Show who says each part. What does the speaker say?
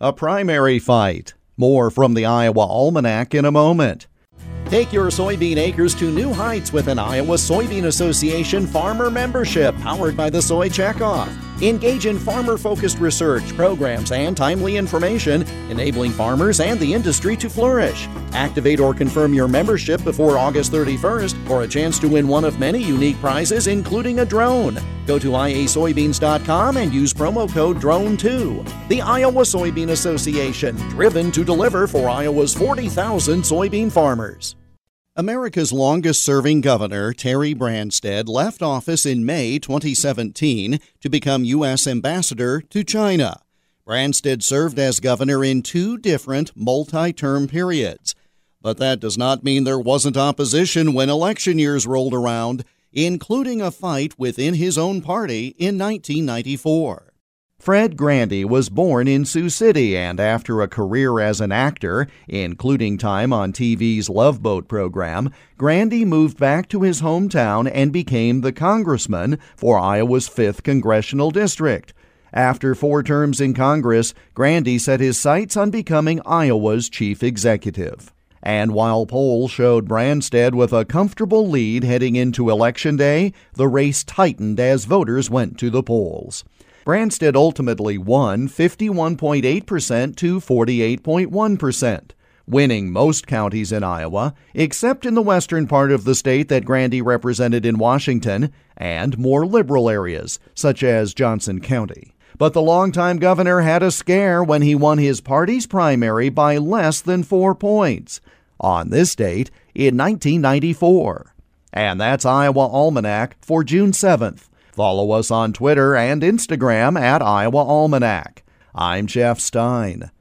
Speaker 1: a primary fight. More from the Iowa Almanac in a moment. Take your soybean acres to new heights with an Iowa Soybean Association farmer membership powered by the Soy Checkoff. Engage in farmer focused research, programs, and timely information, enabling farmers and the industry to flourish. Activate or confirm your membership before August 31st for a chance to win one of many unique prizes, including a drone. Go to iasoybeans.com and use promo code DRONE2. The Iowa Soybean Association, driven to deliver for Iowa's 40,000 soybean farmers. America's longest serving governor, Terry Branstad, left office in May 2017 to become U.S. ambassador to China. Branstad served as governor in two different multi term periods. But that does not mean there wasn't opposition when election years rolled around, including a fight within his own party in 1994. Fred Grandy was born in Sioux City and after a career as an actor, including time on TV's Love Boat program, Grandy moved back to his hometown and became the congressman for Iowa's 5th congressional district. After four terms in Congress, Grandy set his sights on becoming Iowa's chief executive. And while polls showed Branstad with a comfortable lead heading into Election Day, the race tightened as voters went to the polls. Branstad ultimately won 51.8% to 48.1%, winning most counties in Iowa, except in the western part of the state that Grandy represented in Washington, and more liberal areas, such as Johnson County. But the longtime governor had a scare when he won his party's primary by less than four points on this date in 1994. And that's Iowa Almanac for June 7th. Follow us on Twitter and Instagram at Iowa Almanac. I'm Jeff Stein.